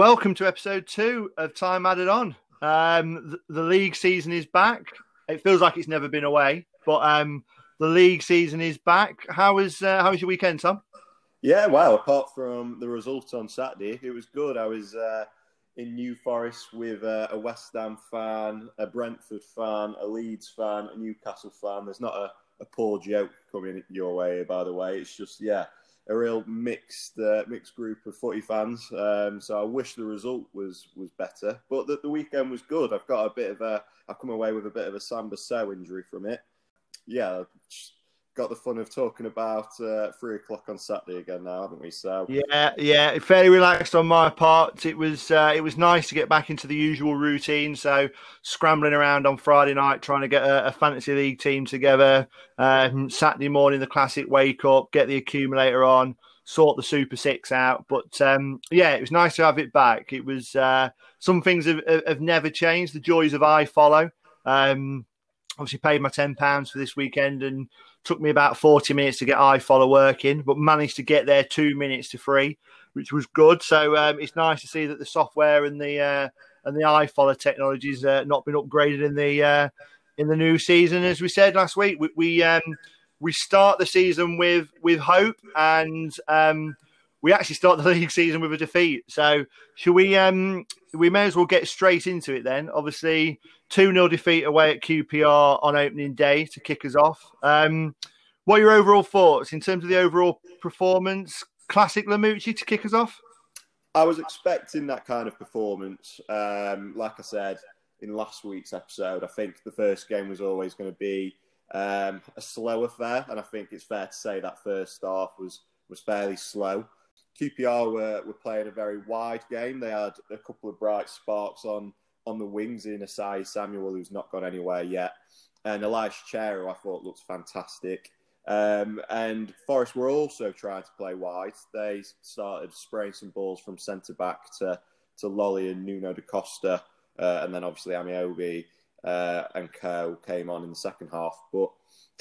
Welcome to episode two of Time Added On. Um, the, the, league season is back. It feels like it's never been away, but um, the league season is back. How was uh, how was your weekend, Tom? Yeah, well, apart from the result on Saturday, it was good. I was uh, in New Forest with uh, a West Ham fan, a Brentford fan, a Leeds fan, a Newcastle fan. There's not a, a poor joke coming your way, by the way. It's just yeah, a real mixed uh, mixed group of footy fans. Um, so I wish the result was was better, but the, the weekend was good. I've got a bit of a I come away with a bit of a Samba Sow injury from it. Yeah, got the fun of talking about uh, three o'clock on Saturday again now, haven't we? So yeah, yeah, fairly relaxed on my part. It was uh, it was nice to get back into the usual routine. So scrambling around on Friday night trying to get a, a fantasy league team together. Um, Saturday morning, the classic wake up, get the accumulator on, sort the Super Six out. But um, yeah, it was nice to have it back. It was uh, some things have, have never changed. The joys of iFollow. Um, obviously paid my ten pounds for this weekend and Took me about 40 minutes to get iFollow working, but managed to get there two minutes to free, which was good. So um, it's nice to see that the software and the uh, and the iFollow technology has uh, not been upgraded in the uh, in the new season. As we said last week, we we, um, we start the season with with hope, and um, we actually start the league season with a defeat. So should we um, we may as well get straight into it then. Obviously, 2 0 defeat away at QPR on opening day to kick us off. Um, what are your overall thoughts in terms of the overall performance? Classic Lamouchi to kick us off? I was expecting that kind of performance. Um, like I said in last week's episode, I think the first game was always going to be um, a slow affair, and I think it's fair to say that first half was was fairly slow. QPR were, were playing a very wide game. They had a couple of bright sparks on on the wings in Osayi Samuel, who's not gone anywhere yet, and Ilias Chair, who I thought looked fantastic. Um, and Forest were also trying to play wide. They started spraying some balls from centre back to to Lolley and Nuno da Costa, uh, and then obviously Ameobi uh, and Co came on in the second half. But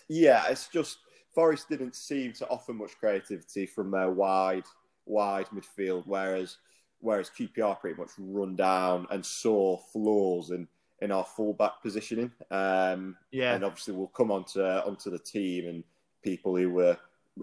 yeah, it's just Forest didn't seem to offer much creativity from their wide wide midfield, whereas whereas QPR pretty much run down and saw flaws in in our fullback positioning. Um, yeah, and obviously we'll come on to onto the team and people who were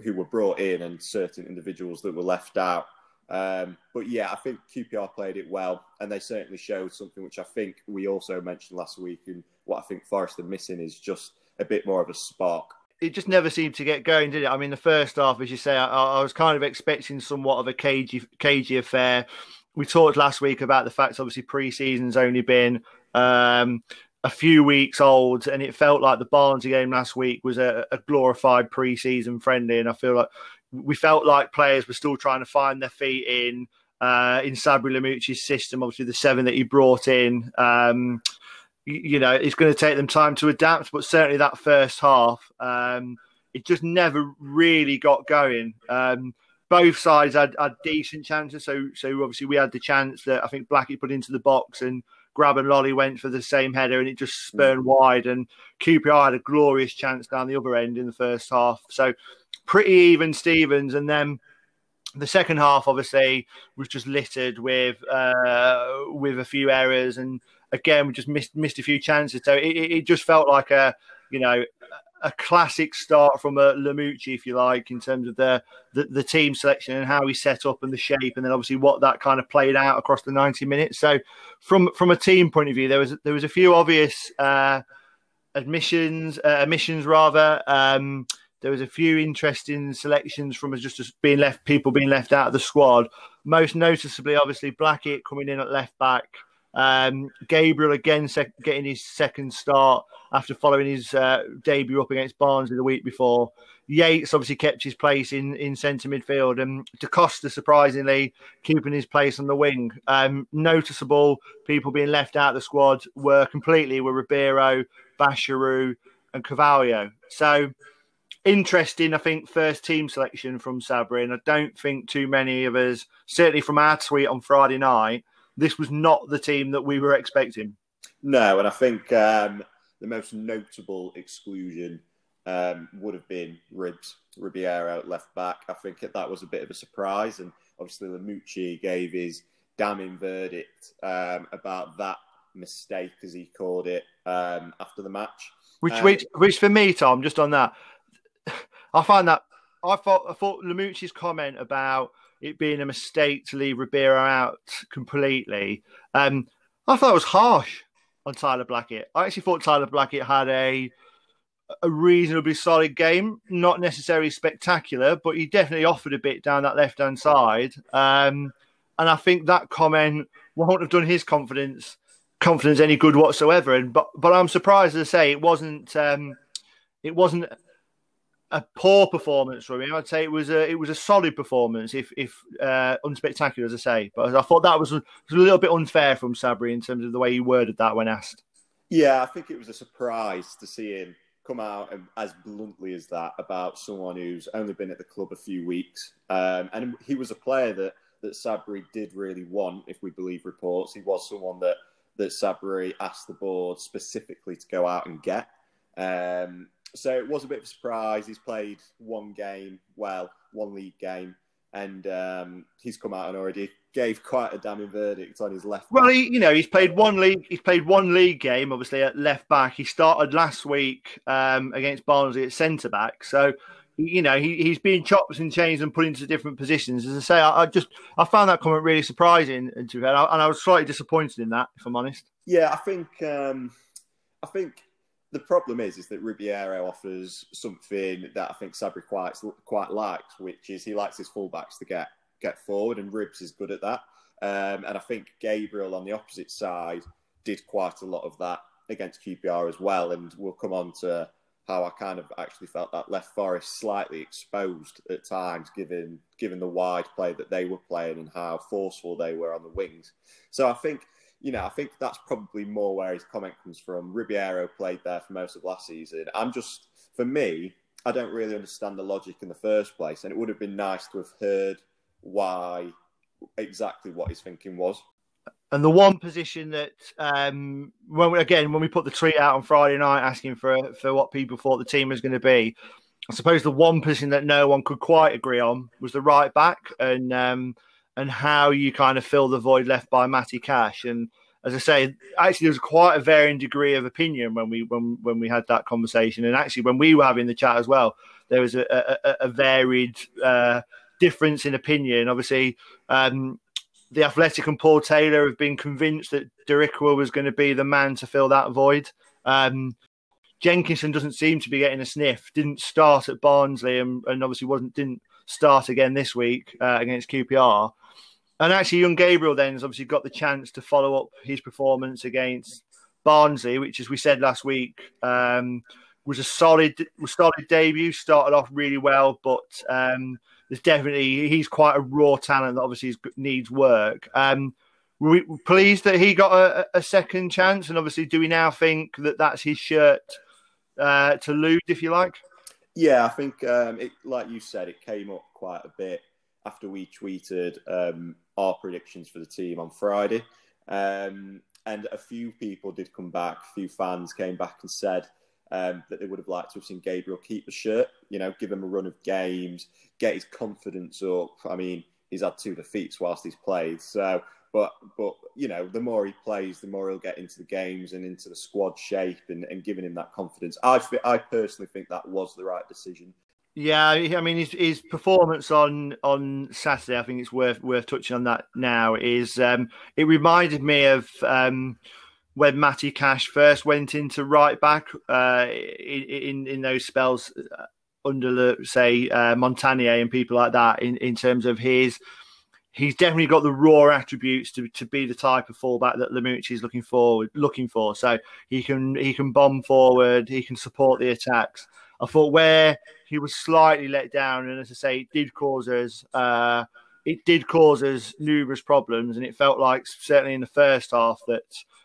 who were brought in and certain individuals that were left out. Um, but yeah, I think QPR played it well, and they certainly showed something which I think we also mentioned last week. And what I think Forest are missing is just a bit more of a spark it just never seemed to get going, did it? I mean, the first half, as you say, I, I, was kind of expecting somewhat of a cagey, cagey affair. We talked last week about the fact, obviously, pre-season's only been um, a few weeks old, and it felt like the Barnsley game last week was a, a glorified pre-season friendly. And I feel like we felt like players were still trying to find their feet in uh, in Sabri Lamouchi's system. Obviously, the seven that he brought in. Um, you know, it's going to take them time to adapt. But certainly that first half, um, it just never really got going. Um, both sides had, had, decent chances. So, so obviously we had the chance that I think Blackie put into the box and Grab and Lolley went for the same header and it just spurned mm. wide. And QPR had a glorious chance down the other end in the first half. So pretty even Stevens. And then the second half obviously was just littered with uh, with a few errors and again, we just missed missed a few chances. So it, it just felt like a you know a classic start from a Lamouchi, if you like, in terms of the, the, the team selection and how he set up and the shape, and then obviously what that kind of played out across the ninety minutes. So from from a team point of view, there was there was a few obvious uh, admissions, uh, omissions rather. Um, there was a few interesting selections from just being left, people being left out of the squad. Most noticeably, obviously, Blackett coming in at left back. Um, Gabriel again sec- getting his second start after following his uh, debut up against Barnsley the week before. Yates obviously kept his place in, in centre midfield, and Da Costa surprisingly keeping his place on the wing. Um, noticeable people being left out of the squad were completely were Ribeiro, Bachirou, and Carvalho. So interesting, I think, first team selection from Sabri, and I don't think too many of us, certainly from our tweet on Friday night, this was not the team that we were expecting. No, and I think um, the most notable exclusion um, would have been Ribs, Ribeiro left back. I think that was a bit of a surprise, and obviously Lamouchi gave his damning verdict um, about that mistake, as he called it, um, after the match. Which, um, which, which for me, Tom, just on that, I find that I thought I thought Lamouchi's comment about it being a mistake to leave Ribeiro out completely. Um, I thought it was harsh on Tyler Blackett. I actually thought Tyler Blackett had a a reasonably solid game, not necessarily spectacular, but he definitely offered a bit down that left hand side. Um, and I think that comment won't have done his confidence confidence any good whatsoever. And but but I'm surprised to say it wasn't um, it wasn't a poor performance from him. I'd say it was a it was a solid performance, if if uh, unspectacular as I say. But I thought that was, was a little bit unfair from Sabri in terms of the way he worded that when asked. Yeah, I think it was a surprise to see him come out as bluntly as that about someone who's only been at the club a few weeks, um, and he was a player that that Sabri did really want, if we believe reports. He was someone that that Sabri asked the board specifically to go out and get. Um, so it was a bit of a surprise. He's played one game, well, one league game, and um, he's come out and already gave quite a damning verdict on his left. Well, he, you know, he's played one league. He's played one league game, obviously at left back. He started last week um, against Barnsley at centre back. So, you know, he, he's being chopped and changed and put into different positions. As I say, I, I just I found that comment really surprising, and, and I was slightly disappointed in that, if I'm honest. Yeah, I think um, I think the problem is is that Ribeiro offers something that I think Sabri quite quite likes, which is he likes his fullbacks to get get forward, and Ribs is good at that. Um, and I think Gabriel on the opposite side did quite a lot of that against QPR as well. And we'll come on to how I kind of actually felt that left Forest slightly exposed at times, given given the wide play that they were playing and how forceful they were on the wings. So I think you know, I think that's probably more where his comment comes from. Ribeiro played there for most of last season. I'm just, for me, I don't really understand the logic in the first place, and it would have been nice to have heard why exactly what his thinking was. And the one position that, um, when we, again, when we put the tweet out on Friday night asking for for what people thought the team was going to be, I suppose the one position that no one could quite agree on was the right back, and um, and how you kind of fill the void left by Matty Cash. And as I say, actually, there was quite a varying degree of opinion when we when when we had that conversation, and actually when we were having the chat as well, there was a, a, a varied uh, difference in opinion. Obviously. Um, the Athletic and Paul Taylor have been convinced that Darikwa was going to be the man to fill that void. Um, Jenkinson doesn't seem to be getting a sniff. Didn't start at Barnsley and, and obviously wasn't didn't start again this week uh, against QPR. And actually, young Gabriel then has obviously got the chance to follow up his performance against Barnsley, which, as we said last week, um, was a solid, was solid debut. Started off really well, but um, there's definitely he's quite a raw talent that obviously needs work. Um, we're pleased that he got a, a, second chance, and obviously, do we now think that that's his shirt uh, to lose, if you like? Yeah, I think, um, it, like you said, it came up quite a bit after we tweeted um, our predictions for the team on Friday. Um, and a few people did come back, a few fans came back and said um, that they would have liked to have seen Gabriel keep the shirt, you know, give him a run of games, get his confidence up. I mean, he's had two defeats whilst he's played. So, but, but you know, the more he plays, the more he'll get into the games and into the squad shape and, and giving him that confidence. I, I personally think that was the right decision. Yeah, I mean his, his performance on on Saturday, I think it's worth worth touching on that now. Is um, it reminded me of um, when Matty Cash first went into right back uh, in in those spells uh, under say uh, Montanier and people like that. In in terms of his, he's definitely got the raw attributes to, to be the type of fullback that Lamouchi is looking forward looking for. So he can he can bomb forward, he can support the attacks. I thought where he was slightly let down, and as I say, it did cause us uh, it did cause us numerous problems, and it felt like certainly in the first half that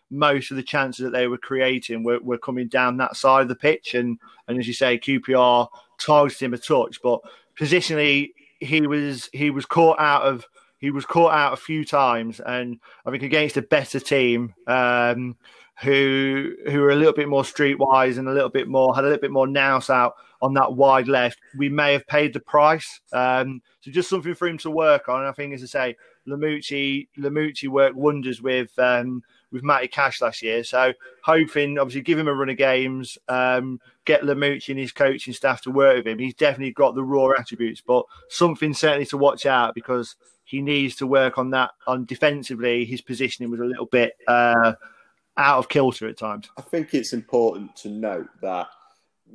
most of the chances that they were creating were, were coming down that side of the pitch, and and as you say, QPR targeted him a touch, but positionally he was he was caught out of he was caught out a few times, and I think against a better team. Um, who who were a little bit more streetwise and a little bit more had a little bit more nous out on that wide left, we may have paid the price. Um, so just something for him to work on. And I think, as I say, Lamouchi Lamouchi worked wonders with um, with Matty Cash last year. So hoping, obviously, give him a run of games, um, get Lamouchi and his coaching staff to work with him. He's definitely got the raw attributes, but something certainly to watch out because he needs to work on that. On defensively, his positioning was a little bit uh, out of kilter at times. I think it's important to note that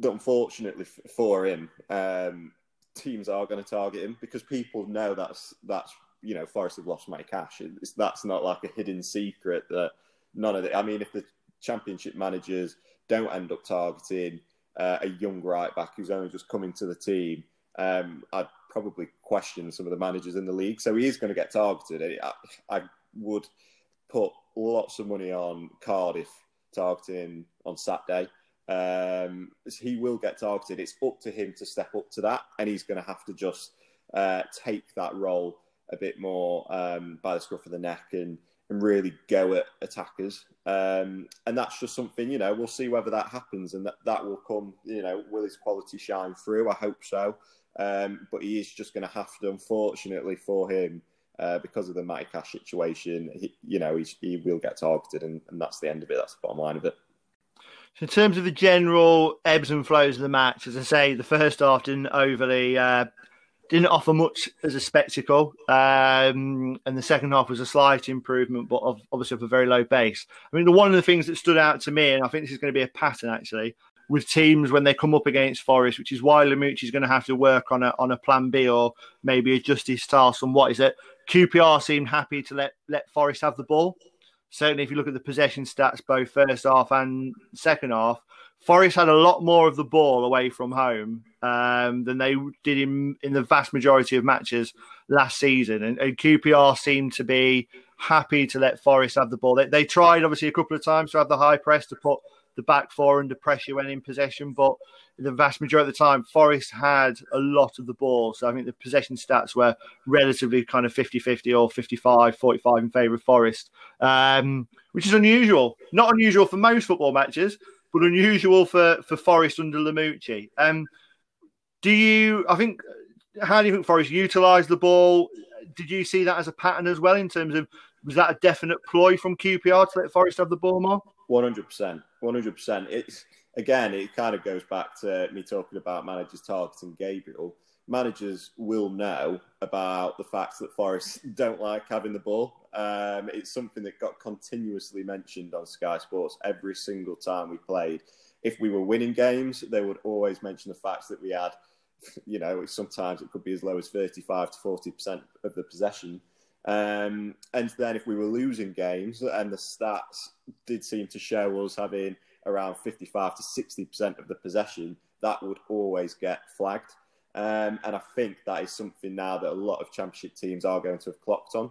unfortunately for him, um, teams are going to target him because people know that's that's you know Forest have lost my cash. It's, that's not like a hidden secret that none of it. I mean, if the Championship managers don't end up targeting uh, a young right back who's only just coming to the team, um, I'd probably question some of the managers in the league. So he is going to get targeted. I, I would put lots of money on Cardiff targeting on Saturday. Um, he will get targeted. It's up to him to step up to that, and he's going to have to just uh, take that role a bit more um, by the scruff of the neck and and really go at attackers. Um, and that's just something, you know, we'll see whether that happens and that, that will come, you know, will his quality shine through? I hope so. Um, but he is just going to have to, unfortunately for him, uh, because of the Matty Cash situation, he, you know, he will get targeted, and, and that's the end of it. That's the bottom line of it. So in terms of the general ebbs and flows of the match, as I say, the first half didn't overly uh, didn't offer much as a spectacle, um, and the second half was a slight improvement, but obviously of a very low base. I mean, the one of the things that stood out to me, and I think this is going to be a pattern actually, with teams when they come up against Forest, which is why Lamouchi is going to have to work on a on a plan B or maybe adjust his style somewhat. Is that QPR seemed happy to let let Forest have the ball. Certainly, if you look at the possession stats, both first half and second half, Forest had a lot more of the ball away from home um, than they did in in the vast majority of matches last season, and, and, QPR seemed to be happy to let Forest have the ball. They, they tried obviously a couple of times to have the high press to put the back four under pressure when in possession, but the vast majority of the time, Forest had a lot of the ball. So I think the possession stats were relatively kind of 50 50 or 55 45 in favour of Forest, um, which is unusual. Not unusual for most football matches, but unusual for, for Forest under Lamouchi. Um, do you, I think, how do you think Forest utilised the ball? Did you see that as a pattern as well in terms of was that a definite ploy from QPR to let Forest have the ball more? One hundred percent, one hundred percent. It's again, it kind of goes back to me talking about managers targeting Gabriel. Managers will know about the fact that Forest don't like having the ball. Um, it's something that got continuously mentioned on Sky Sports every single time we played. If we were winning games, they would always mention the fact that we had, you know, sometimes it could be as low as 35 to 40% of the possession. Um, and then if we were losing games, and the stats did seem to show us having around 55 to 60% of the possession, that would always get flagged. Um, and I think that is something now that a lot of championship teams are going to have clocked on.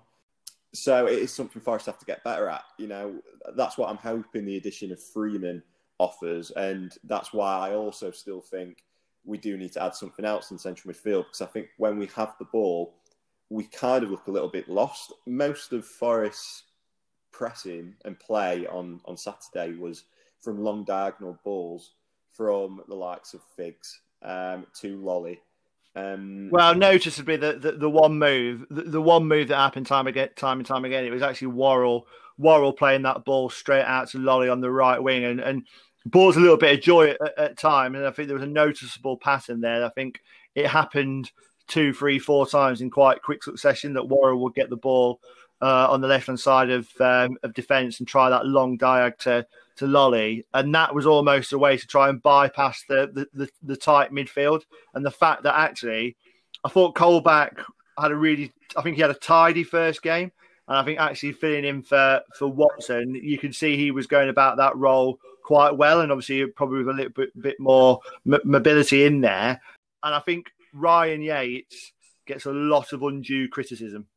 So it is something Forest have to get better at. You know, that's what I'm hoping the addition of Freeman offers. And that's why I also still think we do need to add something else in central midfield because I think when we have the ball, we kind of look a little bit lost. Most of Forest's pressing and play on, on Saturday was from long diagonal balls from the likes of Figs um, to Lolley. Um, well, noticeably the, the, the one move, the, the, one move that happened time again, time and time again, it was actually Worrall, Worrall playing that ball straight out to Lolley on the right wing, and and brought a little bit of joy at, at time. And I think there was a noticeable pattern there. I think it happened two, three, four times in quite quick succession that Worrall would get the ball uh, on the left hand side of um, of defence and try that long diag to to Lolley, and that was almost a way to try and bypass the the, the, the tight midfield. And the fact that actually, I thought Colback had a really, I think he had a tidy first game, and I think actually filling in for for Watson, you can see he was going about that role quite well, and obviously probably with a little bit, bit more m- mobility in there. And I think Ryan Yates gets a lot of undue criticism.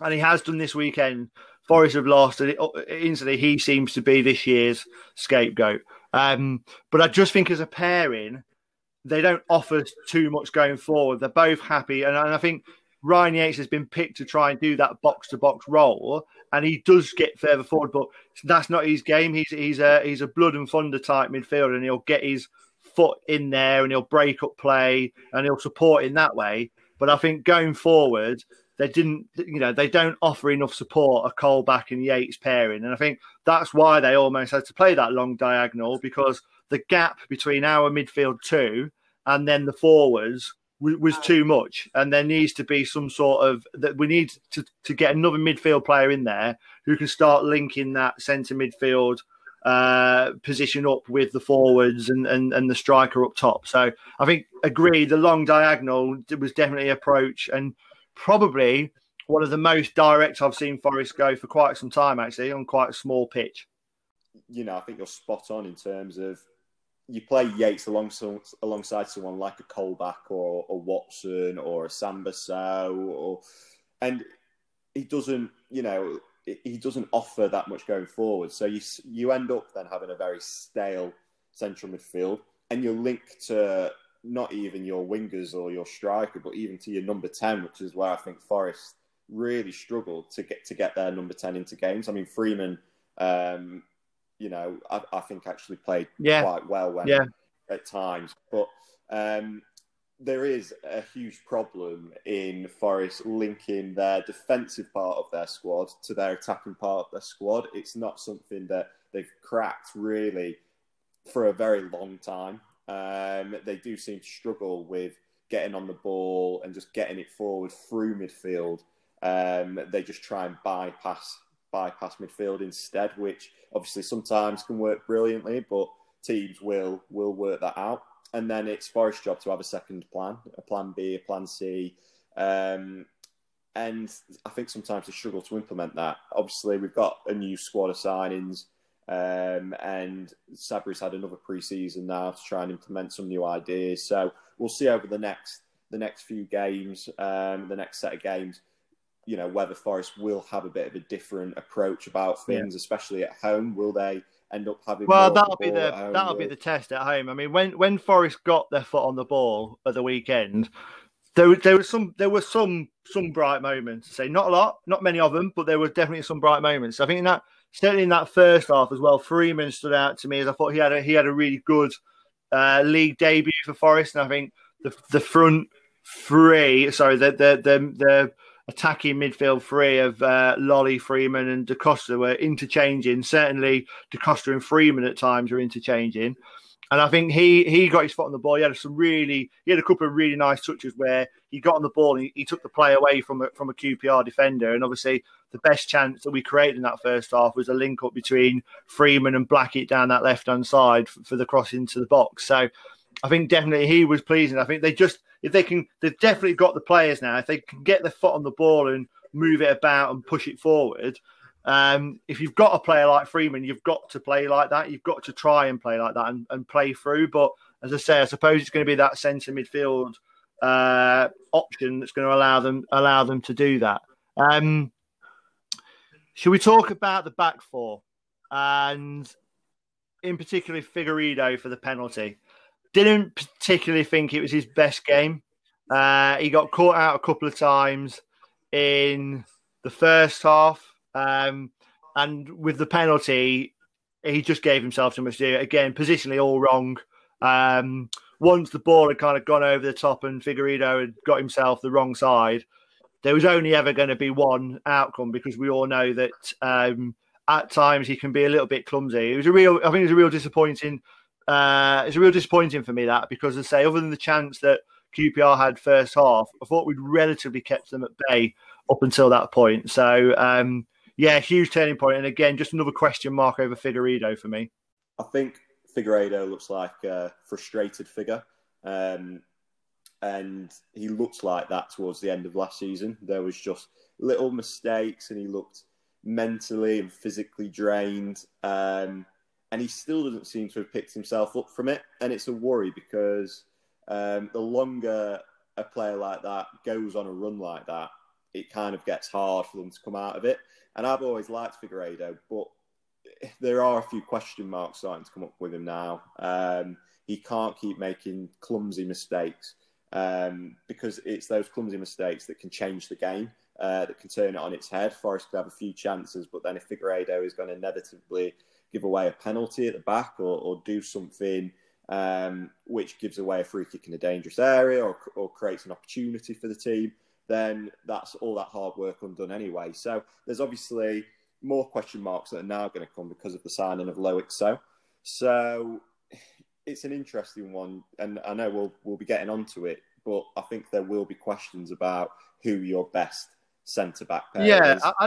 And he has done this weekend. Forest have lost, and instantly he seems to be this year's scapegoat. Um, but I just think as a pairing, they don't offer too much going forward. They're both happy, and, and I think Ryan Yates has been picked to try and do that box to box role, and he does get further forward, but that's not his game. He's he's a he's a blood and thunder type midfielder, and he'll get his foot in there and he'll break up play and he'll support in that way. But I think going forward, they didn't, you know, they don't offer enough support a Colback and Yates pairing, and I think that's why they almost had to play that long diagonal because the gap between our midfield two and then the forwards was too much, and there needs to be some sort of that we need to to get another midfield player in there who can start linking that centre midfield uh, position up with the forwards and, and and the striker up top. So I think agree the long diagonal was definitely approach and probably one of the most direct I've seen Forest go for quite some time actually on quite a small pitch. You know, I think you're spot on in terms of you play Yates alongside alongside someone like a Colback or a Watson or a Samba Sow, or and he doesn't, you know, he doesn't offer that much going forward. So you you end up then having a very stale central midfield, and you're linked to not even your wingers or your striker, but even to your number ten, which is where I think Forest really struggled to get to get their number ten into games. I mean Freeman. Um, you know, I, I think actually played yeah. quite well when yeah. at times. But um, there is a huge problem in Forest linking their defensive part of their squad to their attacking part of their squad. It's not something that they've cracked really for a very long time. Um, they do seem to struggle with getting on the ball and just getting it forward through midfield. Um, they just try and bypass bypass midfield instead, which obviously sometimes can work brilliantly, but teams will will work that out. And then it's Forest's job to have a second plan, a plan B, a plan C. Um, and I think sometimes they struggle to implement that. Obviously, we've got a new squad of signings, um, and Sabri's had another pre-season now to try and implement some new ideas. So we'll see over the next the next few games, um, the next set of games, you know whether Forest will have a bit of a different approach about things, yeah. especially at home. Will they end up having? Well, that'll be the that'll be the test at home. I mean, when when Forest got their foot on the ball at the weekend, there there was some there were some some bright moments. Say not a lot, not many of them, but there were definitely some bright moments. I think in that certainly in that first half as well, Freeman stood out to me as I thought he had a he had a really good uh, league debut for Forest, and I think the the front three, sorry, the the the, the attacking midfield three of uh, Lolley, Freeman, and Da Costa were interchanging. Certainly, Da Costa and Freeman at times were interchanging. And I think he he got his foot on the ball. He had some really he had a couple of really nice touches where he got on the ball and he, he took the play away from a, from a QPR defender. And obviously, the best chance that we created in that first half was a link up between Freeman and Blackett down that left hand side for, for the cross into the box. So I think definitely he was pleasing. I think they just if they can, they've definitely got the players now. If they can get their foot on the ball and move it about and push it forward, um, if you've got a player like Freeman, you've got to play like that. You've got to try and play like that and, and play through. But as I say, I suppose it's going to be that centre midfield uh, option that's going to allow them allow them to do that. Um, should we talk about the back four and in particular Figueiredo for the penalty? Didn't particularly think it was his best game. Uh, he got caught out a couple of times in the first half, um, and with the penalty, he just gave himself too much to do. Again, positionally all wrong. Um, once the ball had kind of gone over the top and Figueiredo had got himself the wrong side, there was only ever going to be one outcome because we all know that um, at times he can be a little bit clumsy. It was a real, I think it was a real disappointing uh, it's a real disappointing for me that because, I say, other than the chance that QPR had first half, I thought we'd relatively kept them at bay up until that point. So, um, yeah, huge turning point. And again, just another question mark over Figueiredo for me. I think Figueiredo looks like a frustrated figure. Um, and he looked like that towards the end of last season. There was just little mistakes, and he looked mentally and physically drained. Um, and he still doesn't seem to have picked himself up from it. And it's a worry because um, the longer a player like that goes on a run like that, it kind of gets hard for them to come out of it. And I've always liked Figueiredo, but there are a few question marks starting to come up with him now. Um, he can't keep making clumsy mistakes. um, because it's those clumsy mistakes that can change the game, uh, that can turn it on its head. Forest could have a few chances, but then if Figueiredo is going to inevitably give away a penalty at the back or, or do something um, which gives away a free kick in a dangerous area or, or creates an opportunity for the team, then that's all that hard work undone anyway. So there's obviously more question marks that are now going to come because of the signing of Loic Soh. So it's an interesting one, and I know we'll we'll be getting onto it, but I think there will be questions about who your best centre back yeah. I,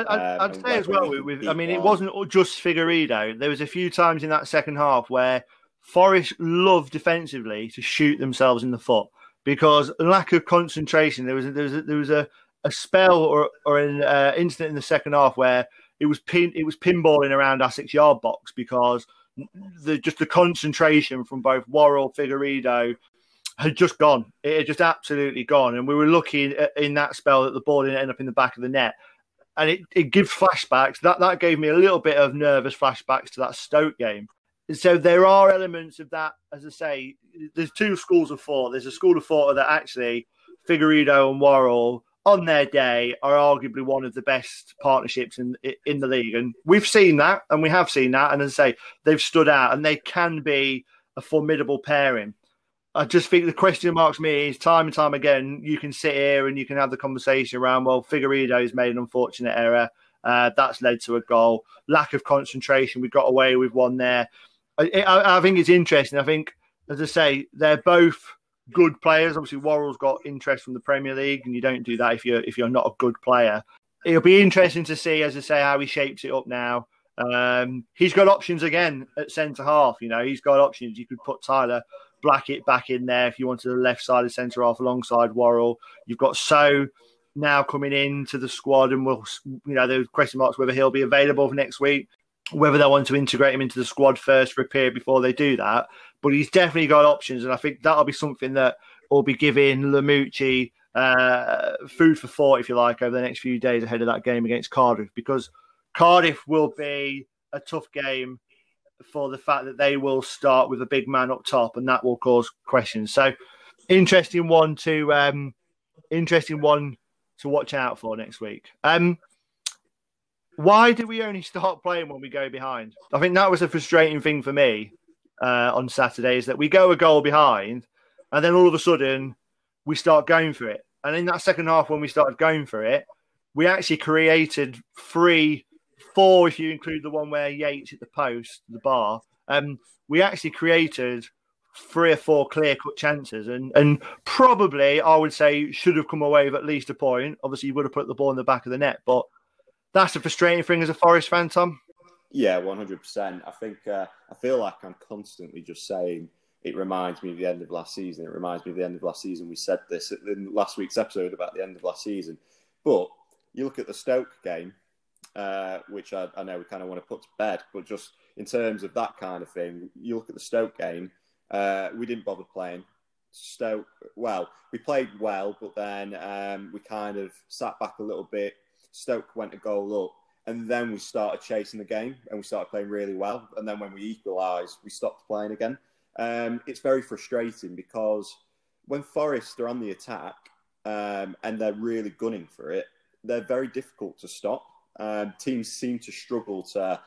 would um, say as well. With, with I mean, it wasn't just Figueiredo. There was a few times in that second half where Forest loved defensively to shoot themselves in the foot because lack of concentration. There was a, there was a, there was a, a spell or or an uh, incident in the second half where it was pin it was pinballing around our six yard box because the just the concentration from both Worrall, Figueiredo had just gone. It had just absolutely gone, and we were looking uh, in that spell that the ball didn't end up in the back of the net. And it, it gives flashbacks. That that gave me a little bit of nervous flashbacks to that Stoke game so there are elements of that, as I say, there's two schools of thought. There's a school of thought that actually Figueiredo and Worrall on their day are arguably one of the best partnerships in in the league, and we've seen that, and we have seen that, and as I say, they've stood out, and they can be a formidable pairing. I just think the question marks me is time and time again. You can sit here and you can have the conversation around. Well, Figueiredo has made an unfortunate error. Uh, that's led to a goal. Lack of concentration. We got away with one there. I, I, think it's interesting. I think, as I say, they're both good players. Obviously, Worrall's got interest from the Premier League, and you don't do that if you're if you're not a good player. It'll be interesting to see, as I say, how he shapes it up now. Um, he's got options again at centre half. You know, he's got options. You could put Tyler Blackett back in there if you wanted the left side of centre half alongside Worrall. You've got Soh now coming into the squad, and we'll, you know, the question marks whether he'll be available for next week whether they want to integrate him into the squad first for a period before they do that. But he's definitely got options, and I think that'll be something that will be giving Lamouchi uh, food for thought, if you like, over the next few days ahead of that game against Cardiff, because Cardiff will be a tough game for the fact that they will start with a big man up top, and that will cause questions. So, interesting one to um, interesting one to watch out for next week. Um, why do we only start playing when we go behind? I think that was a frustrating thing for me uh, on Saturday is that we go a goal behind and then all of a sudden we start going for it. And in that second half, when we started going for it, we actually created three, four, if you include the one where Yates hit the post, the bar. Um, we actually created three or four clear cut chances and, and probably, I would say, should have come away with at least a point. Obviously, you would have put the ball in the back of the net, but that's a frustrating thing as a Forest fan, Tom. Yeah, one hundred percent. I think uh, I feel like I'm constantly just saying it reminds me of the end of last season. It reminds me of the end of last season. We said this in last week's episode about the end of last season. But you look at the Stoke game, uh, which I, I, know we kind of want to put to bed, but just in terms of that kind of thing, you look at the Stoke game. Uh, we didn't bother playing. Stoke, well, we played well, but then um, we kind of sat back a little bit, Stoke went a goal up, and then we started chasing the game and we started playing really well. And then when we equalised, we stopped playing again. Um, it's very frustrating because when Forest are on the attack um, and they're really gunning for it, they're very difficult to stop. Um, teams seem to struggle to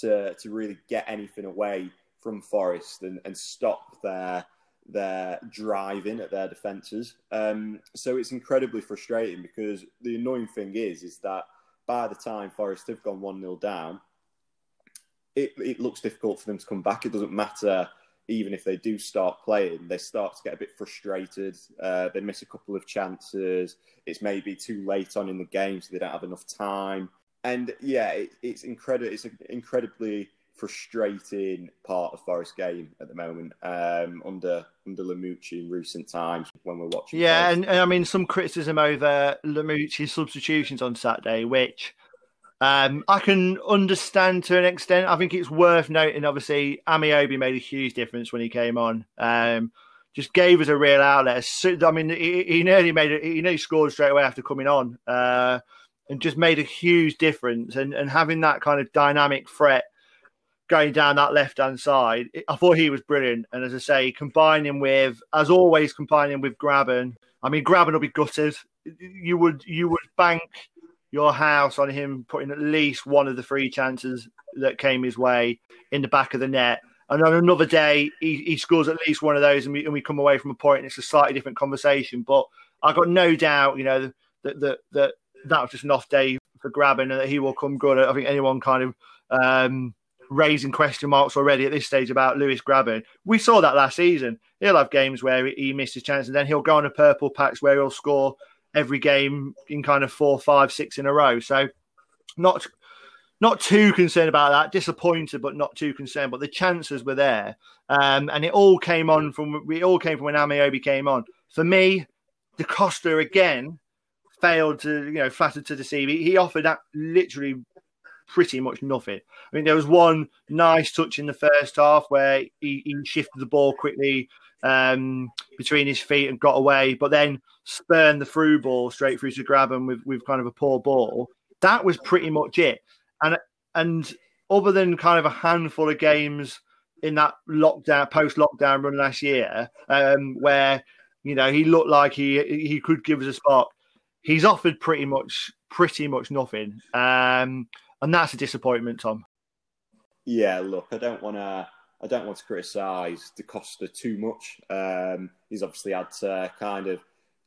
to to really get anything away from Forest and, and stop their their driving at their defences. Um, so it's incredibly frustrating because the annoying thing is, is that by the time Forest have gone 1 0 down, it, it looks difficult for them to come back. It doesn't matter even if they do start playing, they start to get a bit frustrated. Uh, they miss a couple of chances. It's maybe too late on in the game, so they don't have enough time. And yeah, it, it's incredible. It's an incredibly frustrating part of Forest game at the moment um, under under Lamouchi in recent times when we're watching. Yeah, and, and, I mean some criticism over Lamouchi's substitutions on Saturday, which um, I can understand to an extent. I think it's worth noting. Obviously, Ameobi made a huge difference when he came on. Um, just gave us a real outlet. I mean, he, he nearly made it. He nearly scored straight away after coming on, uh, and just made a huge difference. And and having that kind of dynamic threat going down that left hand side. I thought he was brilliant. And as I say, combining with, as always, combining with Grabban. I mean, Grabban will be gutted. You would you would bank your house on him putting at least one of the three chances that came his way in the back of the net. And on another day, he, he scores at least one of those, and we, and we come away from a point, and it's a slightly different conversation. But I've got no doubt, you know, that that that that was just an off day for Grabban, and that he will come good. I think anyone kind of um, raising question marks already at this stage about Lewis Grabban. We saw that last season. He'll have games where he misses chance, and then he'll go on a purple patch where he'll score every game in kind of four, five, six in a row. So not not too concerned about that. Disappointed, but not too concerned. But the chances were there, um, and it all came on from we all came from when Ameobi came on. For me, Da Costa again failed to you know flattered to deceive. He, he offered that literally pretty much nothing. I mean, there was one nice touch in the first half where he, he shifted the ball quickly um, between his feet and got away, but then spurned the through ball straight through to Grabban with, with kind of a poor ball. That was pretty much it. And and other than kind of a handful of games in that lockdown post lockdown run last year, um, where you know he looked like he he could give us a spot, he's offered pretty much pretty much nothing. Um, and that's a disappointment, Tom. Yeah, look, I don't want to. I don't want to criticise Da Costa too much. Um, he's obviously had to kind of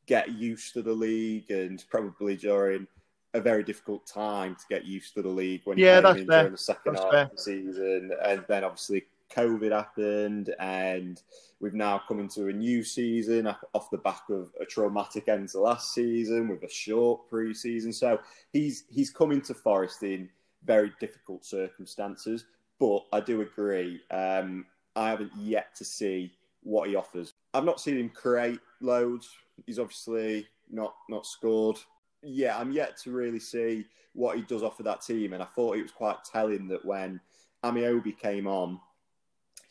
get used to the league, and probably during a very difficult time to get used to the league when yeah, he came in fair. during the second that's half fair. of the season, and then obviously COVID happened, and we've now come into a new season off the back of a traumatic end to last season with a short pre-season. So he's he's come into Forest in very difficult circumstances. But I do agree. Um, I haven't yet to see what he offers. I've not seen him create loads. He's obviously not not scored. Yeah, I'm yet to really see what he does offer that team. And I thought it was quite telling that when Ameobi came on,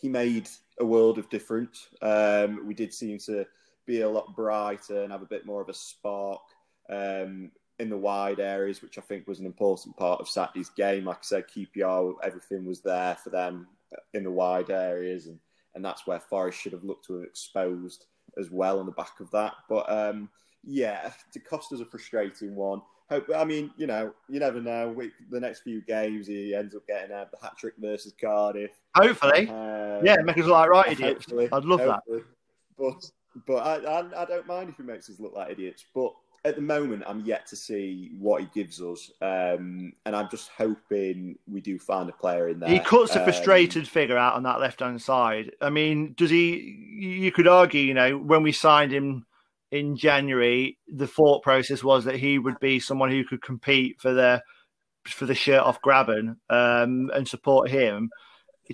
he made a world of difference. Um, we did seem to be a lot brighter and have a bit more of a spark. Um, in the wide areas, which I think was an important part of Saturday's game. Like I said, QPR, everything was there for them in the wide areas, and, and that's where Forest should have looked to have exposed as well on the back of that. But um, yeah, Da Costa's a frustrating one. Hope, I mean, you know, you never know. We, the next few games, he ends up getting uh, the hat trick versus Cardiff. Hopefully, Um, yeah, make us look like right idiots. hopefully, I'd love that. But but I, I I don't mind if he makes us look like idiots. But at the moment, I'm yet to see what he gives us, um, and I'm just hoping we do find a player in there. He cuts a Um, frustrated figure out on that left hand side. I mean, does he? You could argue, you know, when we signed him in January, the thought process was that he would be someone who could compete for the for the shirt off Grabban um, and support him.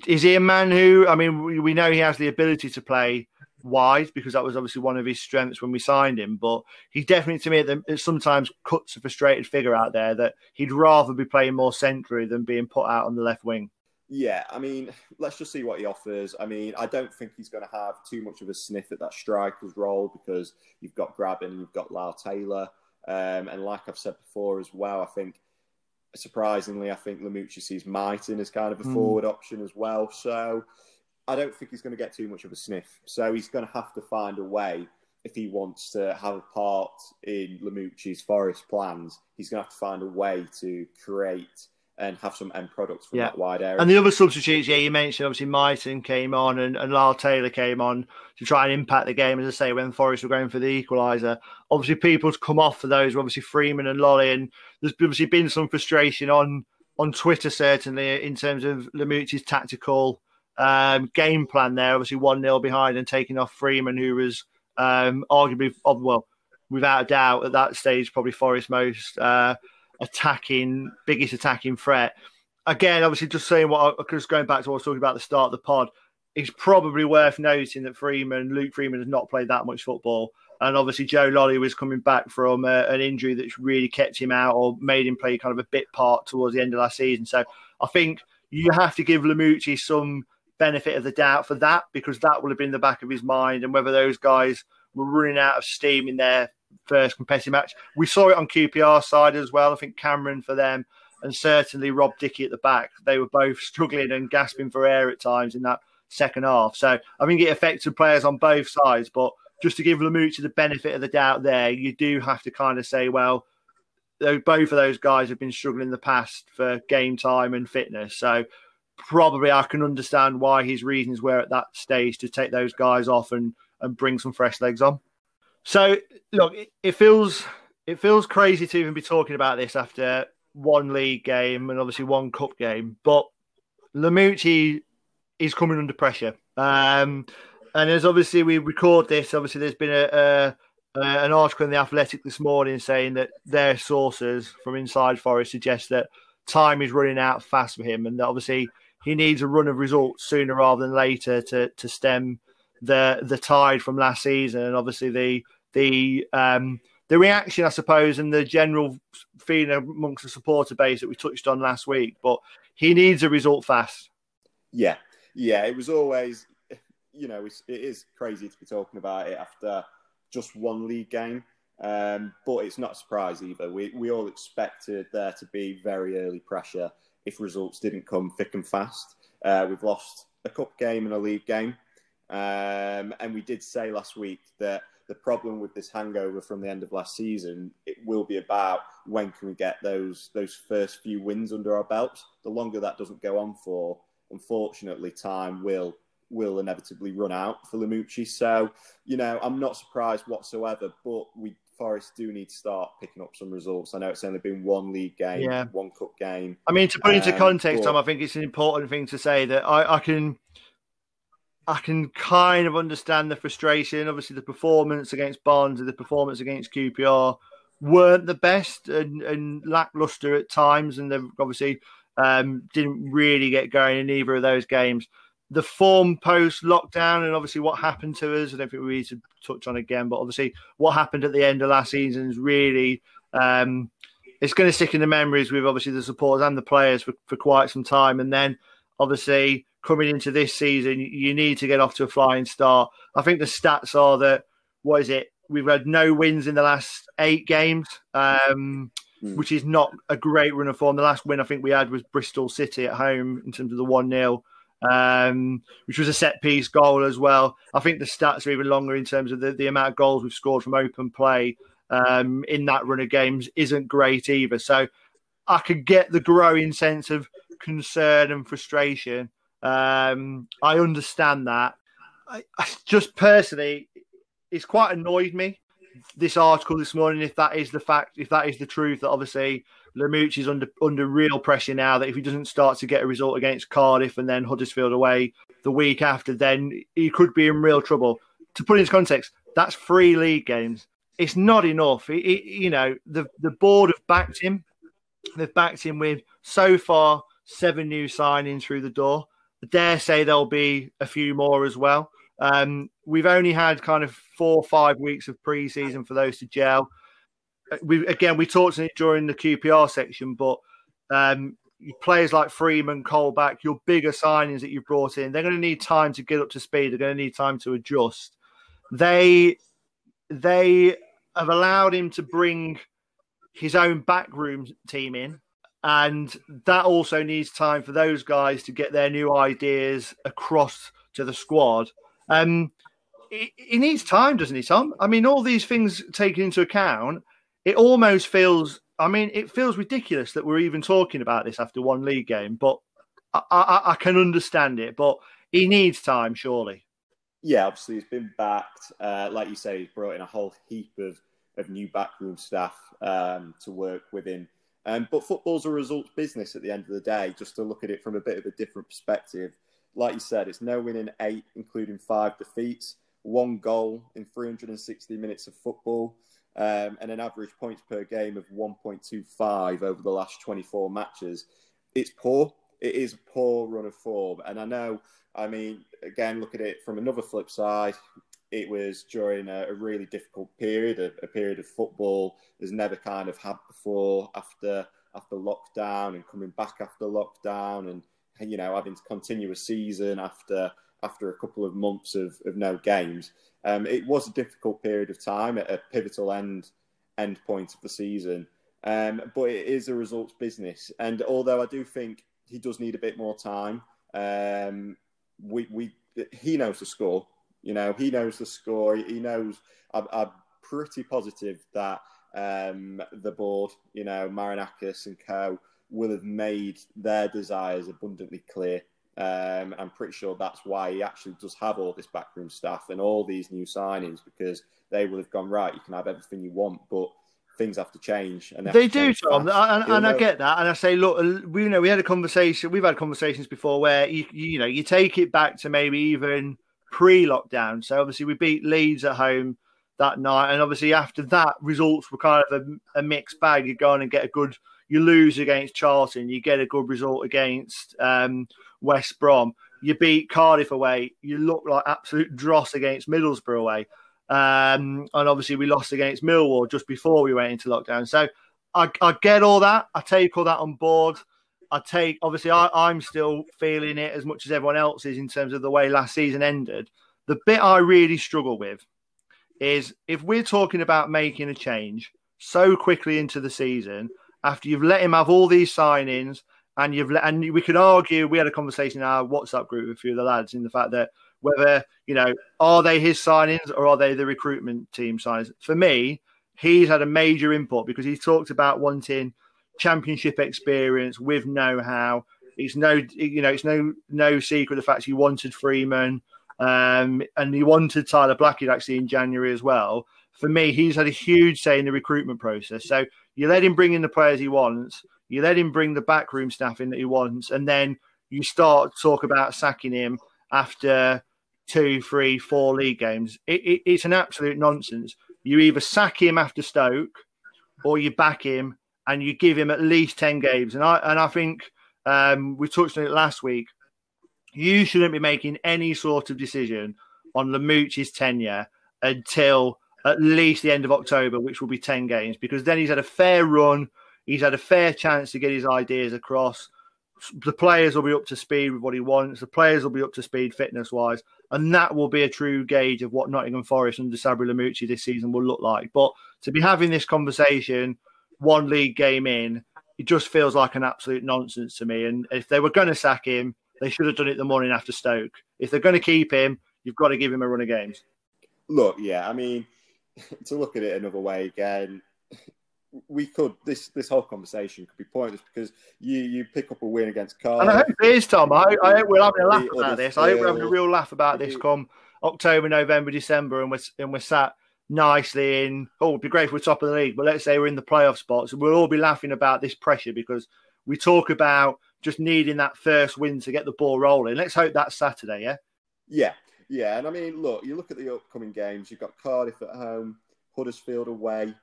Is he a man who? I mean, we, know he has the ability to play wide because that was obviously one of his strengths when we signed him. But he definitely, to me, the- sometimes cuts a frustrated figure out there that he'd rather be playing more centrally than being put out on the left wing. Yeah, I mean, let's just see what he offers. I mean, I don't think he's going to have too much of a sniff at that striker's role because you've got Grabban and you've got Lyle Taylor. Um, and like I've said before as well, I think surprisingly, I think Lamouchi sees Mighton as kind of a Hmm. forward option as well. So I don't think he's going to get too much of a sniff. So he's going to have to find a way if he wants to have a part in Lamouchi's Forest plans. He's going to have to find a way to create and have some end products from Yeah. that wide area. And the other substitutes, yeah, you mentioned obviously Mighton came on and, and Lyle Taylor came on to try and impact the game, as I say, when Forest were going for the equaliser. Obviously, people's come off for those obviously Freeman and Lolley, and there's obviously been some frustration on on Twitter, certainly, in terms of Lamouchi's tactical um, game plan there. Obviously, 1 0 behind and taking off Freeman, who was um, arguably, well, without a doubt, at that stage, probably Forest's most uh, attacking, biggest attacking threat again, obviously, just saying what I just going back to what I was talking about at the start of the pod, it's probably worth noting that Freeman, Luke Freeman, has not played that much football. And obviously, Joe Lolley was coming back from uh, an injury that's really kept him out or made him play kind of a bit part towards the end of last season. So I think you have to give Lamouchi some benefit of the doubt for that because that will have been the back of his mind and whether those guys were running out of steam in their first competitive match. We saw it on QPR side as well. I think Cameron for them and certainly Rob Dickie at the back. They were both struggling and gasping for air at times in that second half. So I think it affected players on both sides. But just to give Lamouchi the benefit of the doubt there, you do have to kind of say, well, both of those guys have been struggling in the past for game time and fitness. So probably I can understand why his reasons were at that stage to take those guys off and, and bring some fresh legs on. So look, it, feels it feels crazy to even be talking about this after one league game and obviously one cup game, but Lamouchi is coming under pressure. Um, and as obviously we record this, obviously there's been a, a an article in the Athletic this morning saying that their sources from inside Forest suggest that time is running out fast for him, and that obviously he needs a run of results sooner rather than later to to stem the the tide from last season, and obviously the the um, the reaction, I suppose, and the general feeling amongst the supporter base that we touched on last week. But he needs a result fast. Yeah, yeah. It was always, you know, it's, it is crazy to be talking about it after just one league game. Um, but it's not a surprise either. We, we all expected there to be very early pressure if results didn't come thick and fast. Uh, we've lost a cup game and a league game. Um, and we did say last week that the problem with this hangover from the end of last season it will be about when can we get those those first few wins under our belts. The longer that doesn't go on for, unfortunately, time will will inevitably run out for Lamouchi. So, you know, I'm not surprised whatsoever, but we Forest do need to start picking up some results. I know it's only been one league game, yeah. one cup game. I mean, to put into um, context, but... Tom, I think it's an important thing to say that I, I can I can kind of understand the frustration. Obviously, the performance against Barnes and the performance against QPR weren't the best and, and lackluster at times, and they obviously um, didn't really get going in either of those games the form post lockdown and obviously what happened to us. I don't think we need to touch on again, but obviously what happened at the end of last season is really um, it's going to stick in the memories with obviously the supporters and the players for, for quite some time. And then obviously coming into this season, you need to get off to a flying start. I think the stats are that what is it? We've had no wins in the last eight games. Um, mm. Which is not a great run of form. The last win I think we had was Bristol City at home in terms of the 1 0 um, which was a set piece goal as well. I think the stats are even longer in terms of the, the amount of goals we've scored from open play um, in that run of games isn't great either. So I could get the growing sense of concern and frustration. Um, I understand that. I, I just personally, it's quite annoyed me this article this morning. If that is the fact, if that is the truth, that obviously Lamouchi is under under real pressure now that if he doesn't start to get a result against Cardiff and then Huddersfield away the week after, then he could be in real trouble. To put it into context, that's three league games. It's not enough. It, it, you know, the the board have backed him. They've backed him with so far seven new signings through the door. Dare say there'll be a few more as well. Um, we've only had kind of four or five weeks of pre-season for those to gel we again we talked it during the QPR section, but um, players like Freeman, Colback, your bigger signings that you've brought in, they're going to need time to get up to speed. They're going to need time to adjust. They they have allowed him to bring his own backroom team in, and that also needs time for those guys to get their new ideas across to the squad. Um, he needs time, doesn't he, Tom? I mean, all these things taken into account, it almost feels. I mean, it feels ridiculous that we're even talking about this after one league game, but I, I, I can understand it. But he needs time, surely. Yeah, obviously he's been backed. Uh, like you say, he's brought in a whole heap of, of new backroom staff um, to work with him. Um, but football's a results business at the end of the day. Just to look at it from a bit of a different perspective, like you said, it's no win in eight, including five defeats, one goal in 360 minutes of football um, and an average points per game of 1.25 over the last 24 matches. It's poor. It is a poor run of form. And I know, I mean, again, look at it from another flip side. It was during a, a really difficult period, a, a period of football has never kind of had before after after lockdown and coming back after lockdown and you know having to continue a season after after a couple of months of, of no games. Um, it was a difficult period of time at a pivotal end end point of the season. Um, but it is a results business, and although I do think he does need a bit more time, um, we we he knows the score. You know, he knows the score. He knows. I'm, I'm pretty positive that um, the board, you know, Marinakis and co, will have made their desires abundantly clear. Um, I'm pretty sure that's why he actually does have all this backroom staff and all these new signings because they will have gone right. You can have everything you want, but things have to change. And they, they do, Tom, and, and I get that. And I say, look, we you know we had a conversation. We've had conversations before where you you know you take it back to maybe even pre-lockdown. So obviously we beat Leeds at home that night, and obviously after that, results were kind of a, a mixed bag. You go on and get a good, you lose against Charlton, you get a good result against um, West Brom. You beat Cardiff away. You look like absolute dross against Middlesbrough away. Um, and obviously, we lost against Millwall just before we went into lockdown. So I, I get all that. I take all that on board. I take, obviously, I, I'm still feeling it as much as everyone else is in terms of the way last season ended. The bit I really struggle with is if we're talking about making a change so quickly into the season after you've let him have all these signings and you've let, and we could argue we had a conversation in our WhatsApp group with a few of the lads in the fact that whether you know are they his signings or are they the recruitment team signings? For me, he's had a major input because he's talked about wanting championship experience with know-how. It's no, you know, it's no no secret the fact he wanted Freeman, um, and he wanted Tyler Blackett actually in January as well. For me, he's had a huge say in the recruitment process. So you let him bring in the players he wants, you let him bring the backroom staff in that he wants, and then you start talk about sacking him after two, three, four league games. It, it, it's an absolute nonsense. You either sack him after Stoke, or you back him and you give him at least ten games. And I and I think um, we touched on it last week. You shouldn't be making any sort of decision on Lamouchi's tenure until at least the end of October, which will be ten games, because then he's had a fair run. He's had a fair chance to get his ideas across the players will be up to speed with what he wants. The players will be up to speed fitness wise, and that will be a true gauge of what Nottingham Forest under Sabri Lamouchi this season will look like. But to be having this conversation one league game in, it just feels like an absolute nonsense to me. And if they were going to sack him, they should have done it the morning after Stoke. If they're going to keep him, you've got to give him a run of games. Look, yeah, I mean, to look at it another way again, we could this this whole conversation could be pointless because you you pick up a win against Cardiff. And I hope it is, Tom. I, I hope we're having a laugh about this. I hope we're having a real laugh about this come October, November, December, and we're and we're sat nicely in. Oh, it'd be great if we're top of the league, but let's say we're in the playoff spots. We'll all be laughing about this pressure because we talk about just needing that first win to get the ball rolling. Let's hope that's Saturday. Yeah. Yeah, yeah, and I mean, look, you look at the upcoming games. You've got Cardiff at home, Huddersfield away.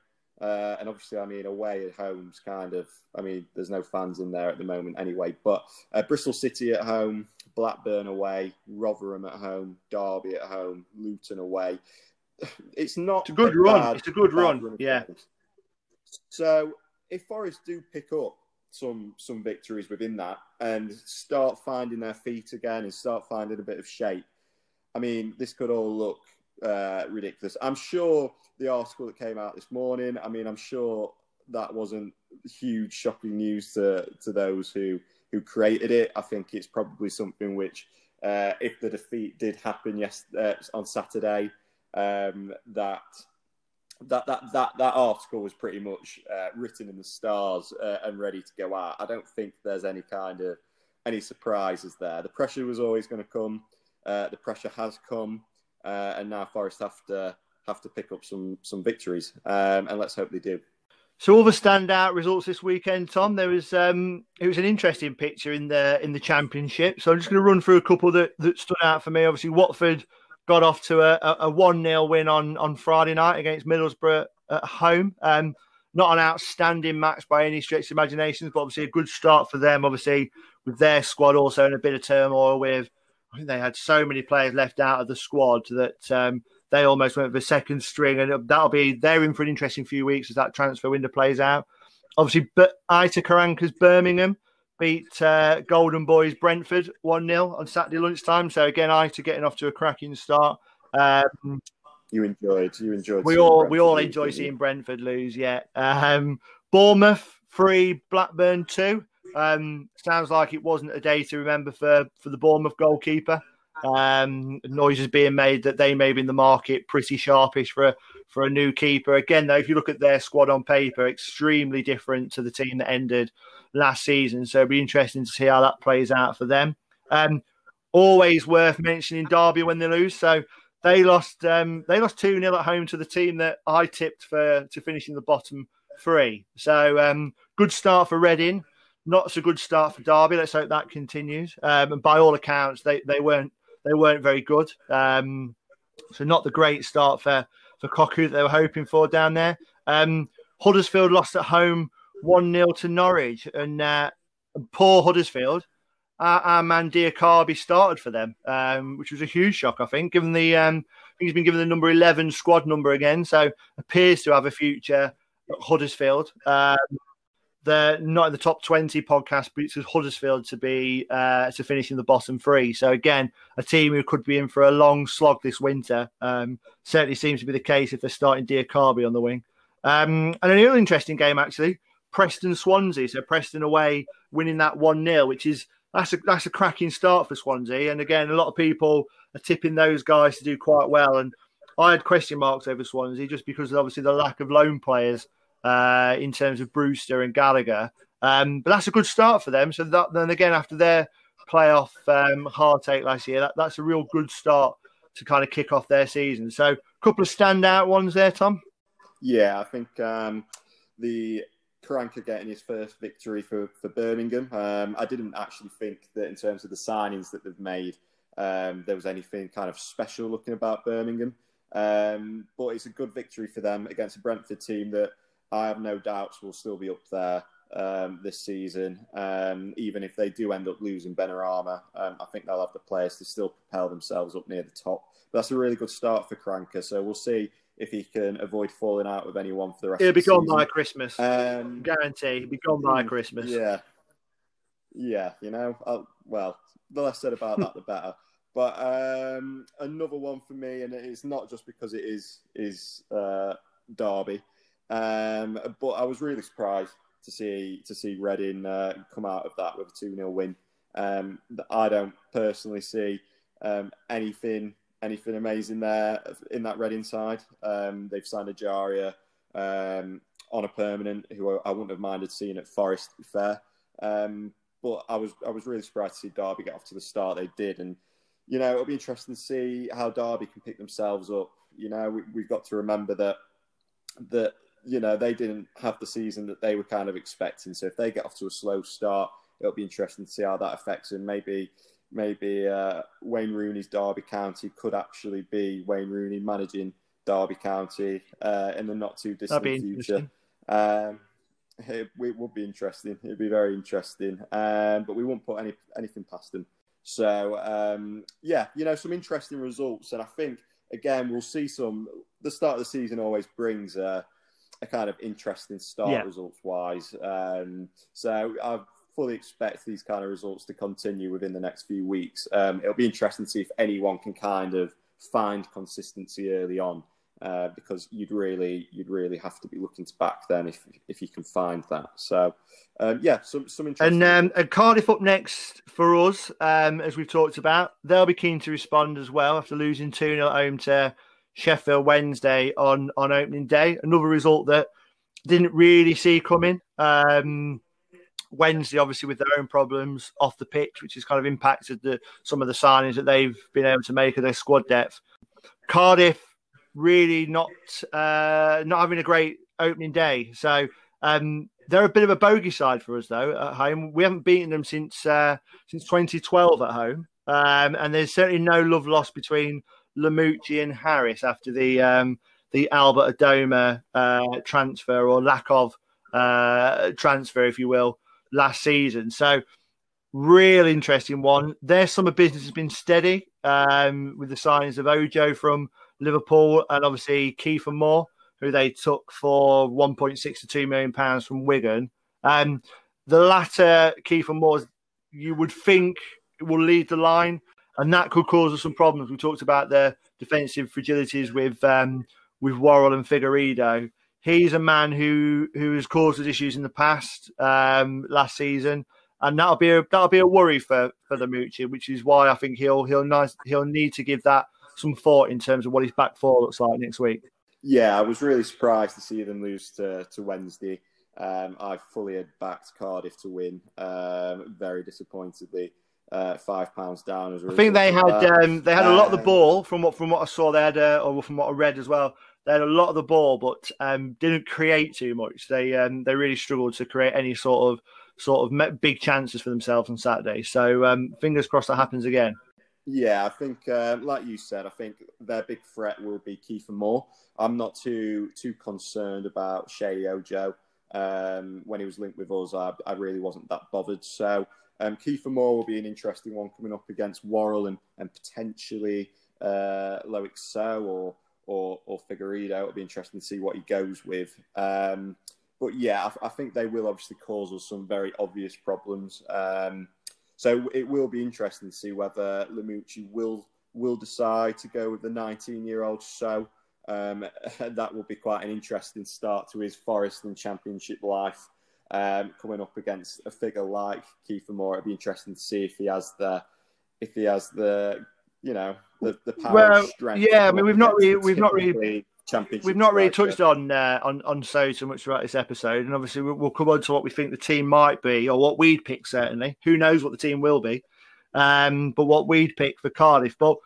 Uh, and obviously, I mean, away at home's kind of, I mean, there's no fans in there at the moment anyway. But uh, Bristol City at home, Blackburn away, Rotherham at home, Derby at home, Luton away. It's not it's a good run. Bad, it's a good run. run yeah. Games. So if Forest do pick up some some victories within that and start finding their feet again and start finding a bit of shape, I mean, this could all look uh, ridiculous. I'm sure the article that came out this morning. I mean, I'm sure that wasn't huge shocking news to to those who who created it. I think it's probably something which, uh, if the defeat did happen yes uh, on Saturday, um, that. That, that that that article was pretty much uh, written in the stars uh, and ready to go out. I don't think there's any kind of any surprises there. The pressure was always going to come. Uh, the pressure has come, uh, and now Forest have to have to pick up some some victories, um, and let's hope they do. So all the standout results this weekend, Tom. There was um, it was an interesting picture in the in the championship. So I'm just going to run through a couple that, that stood out for me. Obviously, Watford got off to a a one 0 win on on Friday night against Middlesbrough at home. Um, not an outstanding match by any stretch of imaginations, but obviously a good start for them. Obviously, with their squad also in a bit of turmoil. With I think they had so many players left out of the squad that um, they almost went for second string, and that'll be they're in for an interesting few weeks as that transfer window plays out. Obviously, but Aitor Karanka's Birmingham beat uh, Golden Boys Brentford 1 0 on Saturday lunchtime. So, again, Aitor getting off to a cracking start. Um, you enjoyed, you enjoyed. We all, Brentford we all enjoy seeing Brentford lose, yeah. Um, Bournemouth three, Blackburn two. Um, sounds like it wasn't a day to remember for for the Bournemouth goalkeeper. Um, noises being made that they may be in the market pretty sharpish for a, for a new keeper. Again, though, if you look at their squad on paper, extremely different to the team that ended last season. So it'll be interesting to see how that plays out for them. Um, always worth mentioning Derby when they lose. So they lost um, they lost 2 0 at home to the team that I tipped for to finish in the bottom three. So um, good start for Reading. Not so good start for Derby. Let's hope that continues. Um, and by all accounts, they, they weren't they weren't very good. Um, so not the great start for for Cocu that they were hoping for down there. Um, Huddersfield lost at home one 0 to Norwich, and uh, poor Huddersfield. Our, our man Diakhaby started for them, um, which was a huge shock, I think, given the um, he's been given the number eleven squad number again, so appears to have a future at Huddersfield. Um, they're not in the top 20 podcast, but it's Huddersfield to be uh, to finish in the bottom three. So again, a team who could be in for a long slog this winter. Um, certainly seems to be the case if they're starting Diakhaby on the wing. Um, and another interesting game actually, Preston Swansea. So Preston away winning that one 0 which is that's a that's a cracking start for Swansea. And again, a lot of people are tipping those guys to do quite well. And I had question marks over Swansea just because obviously the lack of loan players uh, in terms of Brewster and Gallagher. Um, but that's a good start for them. So that, then again, after their playoff um, heartache last year, that, that's a real good start to kind of kick off their season. So a couple of standout ones there, Tom. Yeah, I think um, the Karanka getting his first victory for, for Birmingham. Um, I didn't actually think that in terms of the signings that they've made, um, there was anything kind of special looking about Birmingham. Um, but it's a good victory for them against a Brentford team that I have no doubts will still be up there um, this season. Um, even if they do end up losing Benrahma, um, I think they'll have the players to still propel themselves up near the top. But that's a really good start for Karanka. So we'll see if he can avoid falling out with anyone for the rest. Of the year. He'll be gone season. by Christmas. Um, Guarantee. He'll be gone by hmm, Christmas. Yeah. Yeah. You know. I'll, well, the less said about that, the better. But um, another one for me, and it's not just because it is is uh, Derby, um, but I was really surprised to see to see Reading uh, come out of that with a two 0 win. Um, I don't personally see um, anything anything amazing there in that Reading side. Um, they've signed Ejaria um, on a permanent, who I wouldn't have minded seeing at Forest. Fair, um, but I was I was really surprised to see Derby get off to the start they did, and you know, it'll be interesting to see how Derby can pick themselves up. You know, we, have got to remember that that you know they didn't have the season that they were kind of expecting. So if they get off to a slow start, it'll be interesting to see how that affects them. Maybe maybe uh, Wayne Rooney's Derby County could actually be Wayne Rooney managing Derby County uh, in the not too distant future. Um, it, it, would be interesting. It'd be very interesting. Um, but we won't put any anything past them. So um, yeah, you know, some interesting results, and I think again we'll see some. The start of the season always brings a, a kind of interesting start yeah. results wise. Um, so I fully expect these kind of results to continue within the next few weeks. Um, it'll be interesting to see if anyone can kind of find consistency early on uh, because you'd really you'd really have to be looking to back then if if you can find that. So um, yeah, some some interesting. And, um, and Cardiff up next for us, um, as we've talked about, they'll be keen to respond as well after losing two 0 at home to Sheffield Wednesday on on opening day. Another result that didn't really see coming. Um, Wednesday, obviously, with their own problems off the pitch, which has kind of impacted the, some of the signings that they've been able to make of their squad depth. Cardiff really not uh, not having a great opening day. So um, they're a bit of a bogey side for us though at home. We haven't beaten them since uh, since 2012 at home, um, and there's certainly no love lost between Lamouchi and Harris after the um, the Albert Adomah uh, transfer or lack of uh, transfer, if you will, last season. So real interesting one. Their summer business has been steady um, with the signings of Ojo from Liverpool, and obviously Kiefer Moore, who they took for 1.6 to 2 million pounds from Wigan. Um, the latter, Kiefer Moore, you would think will lead the line, and that could cause us some problems. We talked about the defensive fragilities with um, with Worrall and Figueiredo. He's a man who who has caused us issues in the past um, last season, and that'll be a that'll be a worry for for Lamouchi, which is why I think he'll he'll nice he'll need to give that some thought in terms of what his back four looks like next week. Yeah, I was really surprised to see them lose to, to Wednesday. Um, I fully had backed Cardiff to win, um, very disappointedly. Uh, five pounds down. As well. I think they had um, they had a lot of the um, ball from what from what I saw. They had uh, or from what I read as well. They had a lot of the ball, but um, didn't create too much. They um, they really struggled to create any sort of sort of big chances for themselves on Saturday. So um, fingers crossed that happens again. Yeah, I think, uh, like you said, I think their big threat will be Kiefer Moore. I'm not too too concerned about Sheyi Ojo. Um, when he was linked with us, I, I really wasn't that bothered. So um, Kiefer Moore will be an interesting one coming up against Worrall and, and potentially uh, Loic Soh or, or, or Figueiredo. It'll be interesting to see what he goes with. Um, but yeah, I, I, think they will obviously cause us some very obvious problems. Um, so it will be interesting to see whether Lamouchi will will decide to go with the 19 year old So. Um, that will be quite an interesting start to his Forest and Championship life. Um, coming up against a figure like Kiefer Moore, it'd be interesting to see if he has the if he has the you know the, the power well, strength. Yeah, I mean we've not really we've not really championship. We've not really touched on uh, on on Soh so much throughout this episode, and obviously we'll, we'll, come on to what we think the team might be, or what we'd pick. Certainly, who knows what the team will be, um, but what we'd pick for Cardiff. But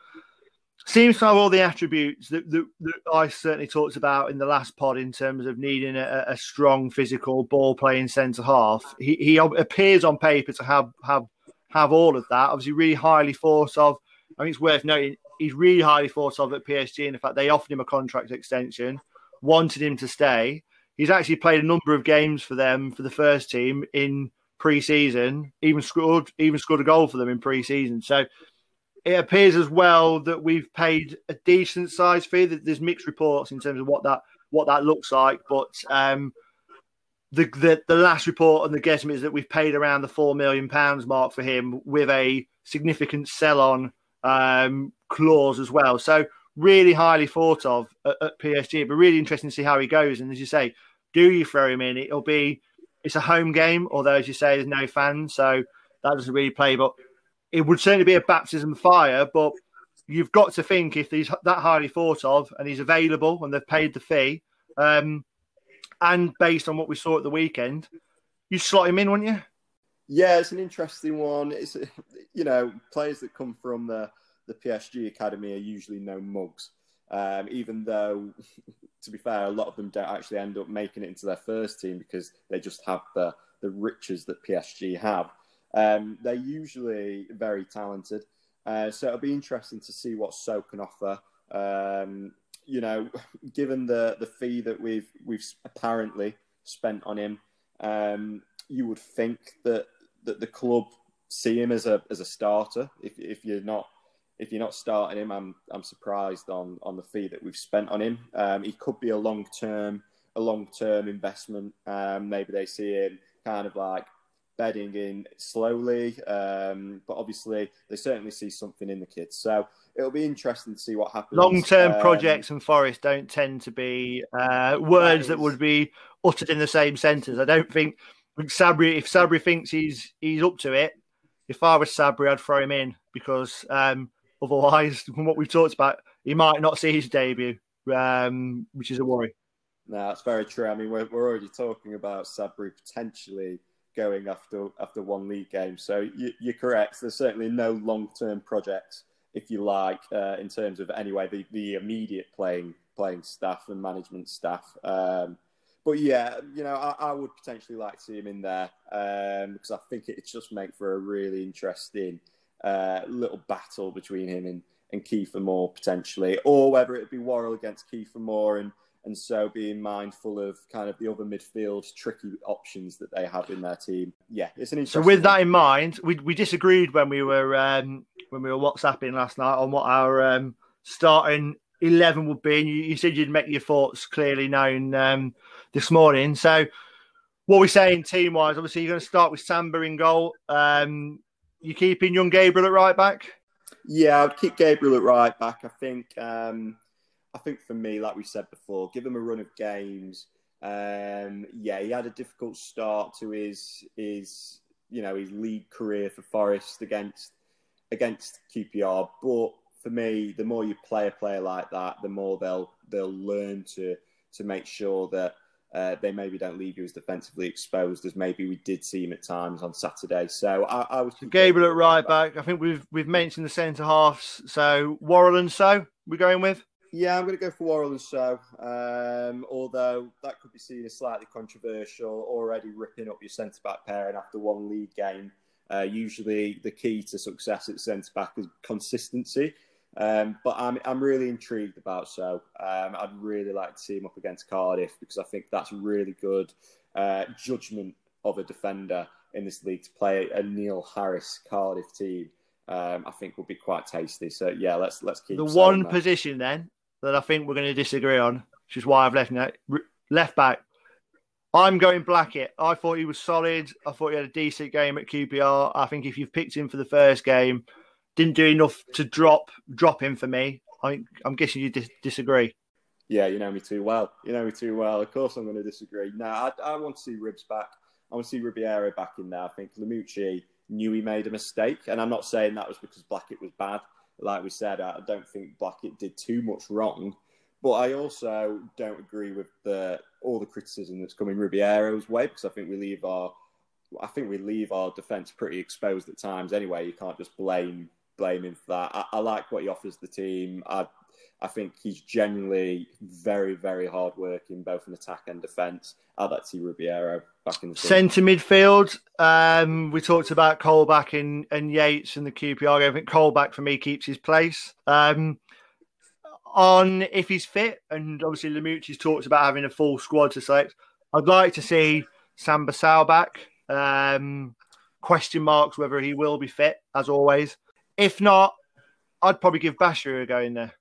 seems to have all the attributes that, that, that, I certainly talked about in the last pod in terms of needing a, a strong physical ball playing centre half. He, he appears on paper to have have have all of that. Obviously, really highly thought of. I think it's worth noting he's really highly thought of at PSG. In fact, they offered him a contract extension, wanted him to stay. He's actually played a number of games for them for the first team in pre-season. Even scored even scored a goal for them in pre-season. So it appears as well that we've paid a decent size fee. There's mixed reports in terms of what that what that looks like, but um, the, the the last report on the guesstimate is that we've paid around the four million pounds mark for him with a significant sell on um, clause as well. So really highly thought of at, at PSG. But really interesting to see how he goes. And as you say, do you throw him in? It'll be it's a home game, although as you say, there's no fans, so that doesn't really play. But it would certainly be a baptism of fire. But you've got to think if he's that highly thought of and he's available and they've paid the fee, um, and based on what we saw at the weekend, you slot him in, wouldn't you? Yeah, it's an interesting one. It's you know players that come from the the PSG academy are usually no mugs. Um, even though, to be fair, a lot of them don't actually end up making it into their first team because they just have the the riches that PSG have. Um, they're usually very talented, uh, so it'll be interesting to see what Soh can offer. Um, you know, given the the fee that we've we've apparently spent on him, um, you would think that that the club see him as a as a starter. If if you're not if you're not starting him, I'm I'm surprised on on the fee that we've spent on him. Um, he could be a long term a long term investment. Um, maybe they see him kind of like bedding in slowly, um, but obviously they certainly see something in the kids. So it'll be interesting to see what happens. Long term um, projects and Forest don't tend to be uh, words that, that would be uttered in the same sentence. I don't think Sabri, if Sabri thinks he's he's up to it, if I was Sabri, I'd throw him in because um, otherwise, from what we've talked about, he might not see his debut, um, which is a worry. No, that's very true. I mean, we're, we're already talking about Sabri potentially going after after one league game. So you, are correct. There's certainly no long term projects, if you like, uh, in terms of anyway the, the immediate playing playing staff and management staff. Um, but yeah, you know, I, I, would potentially like to see him in there um, because I think it just make for a really interesting uh, little battle between him and, and Kiefer Moore potentially, or whether it be Worrall against Kiefer Moore and and so being mindful of kind of the other midfield tricky options that they have in their team. Yeah, it's an interesting. So with that in mind, we we disagreed when we were um, when we were WhatsApping last night on what our um, starting eleven would be, and you, you, said you'd make your thoughts clearly known. Um, this morning. So, what we're saying team wise, obviously, you're going to start with Samba in goal. Um, you keeping young Gabriel at right back? Yeah, I'd keep Gabriel at right back. I think, um, I think for me, like we said before, give him a run of games. Um, yeah, he had a difficult start to his his you know his league career for Forest against against QPR, but for me, the more you play a player like that, the more they'll they'll learn to to make sure that uh, they maybe don't leave you as defensively exposed as maybe we did see him at times on Saturday. So I, I was Gabriel at right back. I think we've we've mentioned the centre halves. Soh Worrall and So we're going with. Yeah, I'm going to go for and Soh. Um, although that could be seen as slightly controversial, already ripping up your centre back pairing after one league game. Uh, usually, the key to success at centre back is consistency. Um, but I'm I'm really intrigued about Soh. Um, I'd really like to see him up against Cardiff because I think that's really good uh, judgment of a defender in this league to play a Neil Harris Cardiff team. Um, I think will be quite tasty. So yeah, let's let's keep the one that. position then that I think we're going to disagree on, which is why I've left that left back. I'm going Blackett. I thought he was solid. I thought he had a decent game at QPR. I think if you've picked him for the first game, didn't do enough to drop drop him for me. I, am guessing you dis- disagree. Yeah, you know me too well. You know me too well. Of course, I'm going to disagree. No, I, I want to see Ribs back. I want to see Ribeiro back in there. I think Lamouchi knew he made a mistake, and I'm not saying that was because Blackett was bad. Like we said, I don't think Blackett did too much wrong, but I also don't agree with the all the criticism that's coming Ribeiro's way because I think we leave our I think we leave our defence pretty exposed at times. Anyway, you can't just blame blame him for that. I, I, like what he offers the team. I I think he's genuinely very, very hard working, both in attack and defence. I'd like to see Ribeiro back in the centre midfield. Um, we talked about Colback and, and Yates and the QPR. I think Colback for me keeps his place. Um, on if he's fit, and obviously Lamouchi's talked about having a full squad to select. I'd like to see Samba Sow back. Um, question marks whether he will be fit, as always. If not, I'd probably give Bachirou a go in there.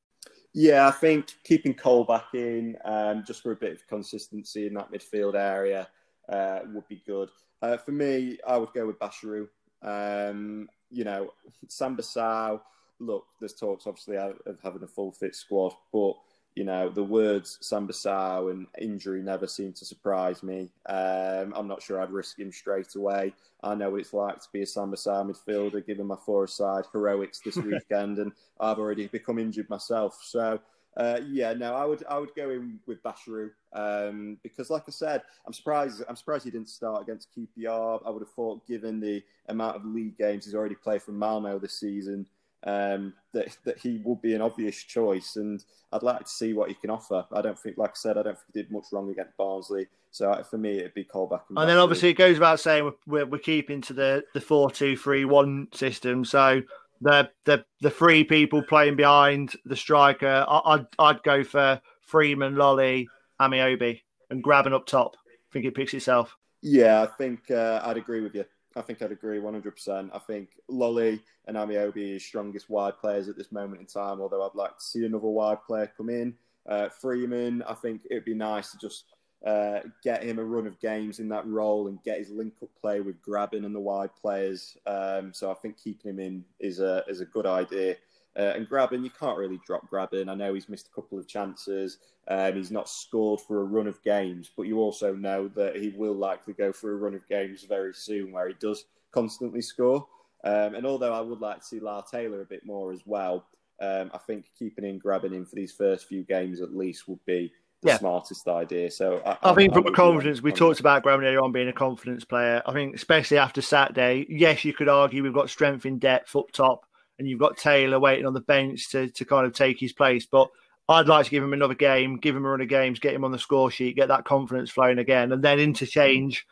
Yeah, I think keeping Colback in um, just for a bit of consistency in that midfield area uh, would be good. Uh, for me, I would go with Bachirou. Um, you know, Samba Sow, look, there's talks obviously of having a full fit squad, but you know, the words Samba Sow and injury never seem to surprise me. Um, I'm not sure I'd risk him straight away. I know what it's like to be a Samba Sow midfielder, given my four side heroics this weekend, and I've already become injured myself. So, uh, yeah, no, I would I would go in with Bachirou um, because, like I said, I'm surprised I'm surprised he didn't start against QPR. I would have thought, given the amount of league games he's already played for Malmo this season, um, that that he would be an obvious choice, and I'd like to see what he can offer. I don't think, like I said, I don't think he did much wrong against Barnsley. So for me, it'd be Colback. And, and then obviously it goes without saying we're, we're, we're keeping to the the four two three one system. So the the the three people playing behind the striker, I, I'd I'd go for Freeman, Lolley, Ameobi, and Grabban up top. I think it picks itself. Yeah, I think uh, I'd agree with you. I think I'd agree 100%. I think Lolley and Ameobi are strongest wide players at this moment in time, although I'd like to see another wide player come in. Uh, Freeman, I think it'd be nice to just uh, get him a run of games in that role and get his link up play with Grabban and the wide players. Um, so I think keeping him in is a, is a good idea. Uh, and Grabban, you can't really drop Grabban. I know he's missed a couple of chances. Um, he's not scored for a run of games, but you also know that he will likely go for a run of games very soon where he does constantly score. Um, and although I would like to see Lyle Taylor a bit more as well, um, I think keeping in Grabban in for these first few games at least would be the yeah. smartest idea. So I, I think I, from I a confidence, we talked about Grabban earlier on being a confidence player. I think especially after Saturday, yes, you could argue we've got strength in depth up top and you've got Taylor waiting on the bench to, to kind of take his place. But I'd like to give him another game, give him a run of games, get him on the score sheet, get that confidence flowing again, and then interchange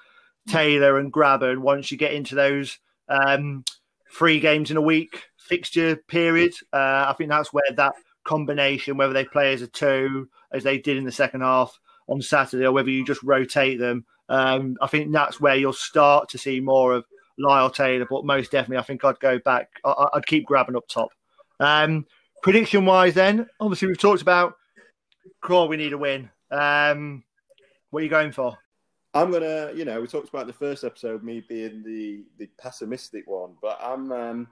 Taylor and Grabban. And once you get into those um, three games in a week fixture period. Uh, I think that's where that combination, whether they play as a two, as they did in the second half on Saturday, or whether you just rotate them, um, I think that's where you'll start to see more of Lyle Taylor, but most definitely, I think I'd go back. I, would keep Grabban up top. Um, prediction wise, then, obviously, we've talked about Crawl, we need a win. Um, what are you going for? I'm gonna, you know, we talked about the first episode me being the the pessimistic one, but I'm um,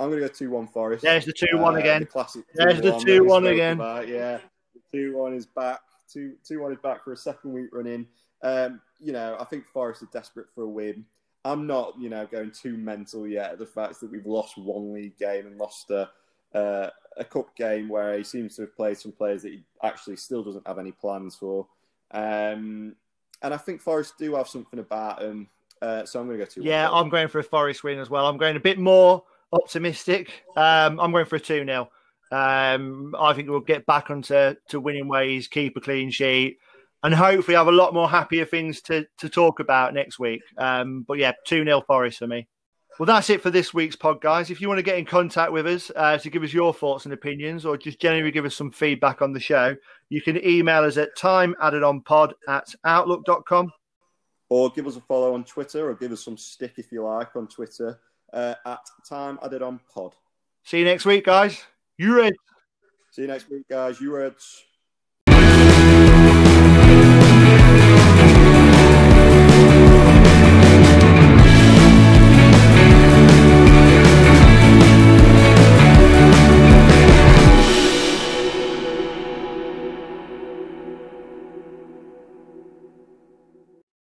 I'm gonna go two one Forest. There's the two one uh, again. The classic. There's the two one again. About. Yeah, two one is back Two two one is back for a second week running. Um, you know, I think Forest are desperate for a win. I'm not, you know, going too mental yet at the fact that we've lost one league game and lost a uh, a cup game where he seems to have played some players that he actually still doesn't have any plans for. Um, and I think Forest do have something about them. Uh, so I'm going to go two. Yeah, I'm going for a Forest win as well. I'm going a bit more optimistic. Um, I'm going for a 2 0. Um, I think we'll get back onto to winning ways, keep a clean sheet, and hopefully have a lot more happier things to, to talk about next week. Um, but yeah, 2 0 Forest for me. Well, that's it for this week's pod, guys. If you want to get in contact with us uh, to give us your thoughts and opinions, or just generally give us some feedback on the show, you can email us at timeaddedonpod at outlook.com. Or give us a follow on Twitter, or give us some stick if you like on Twitter uh, at timeaddedonpod. See you next week, guys. You ready? See you next week, guys. You Reds.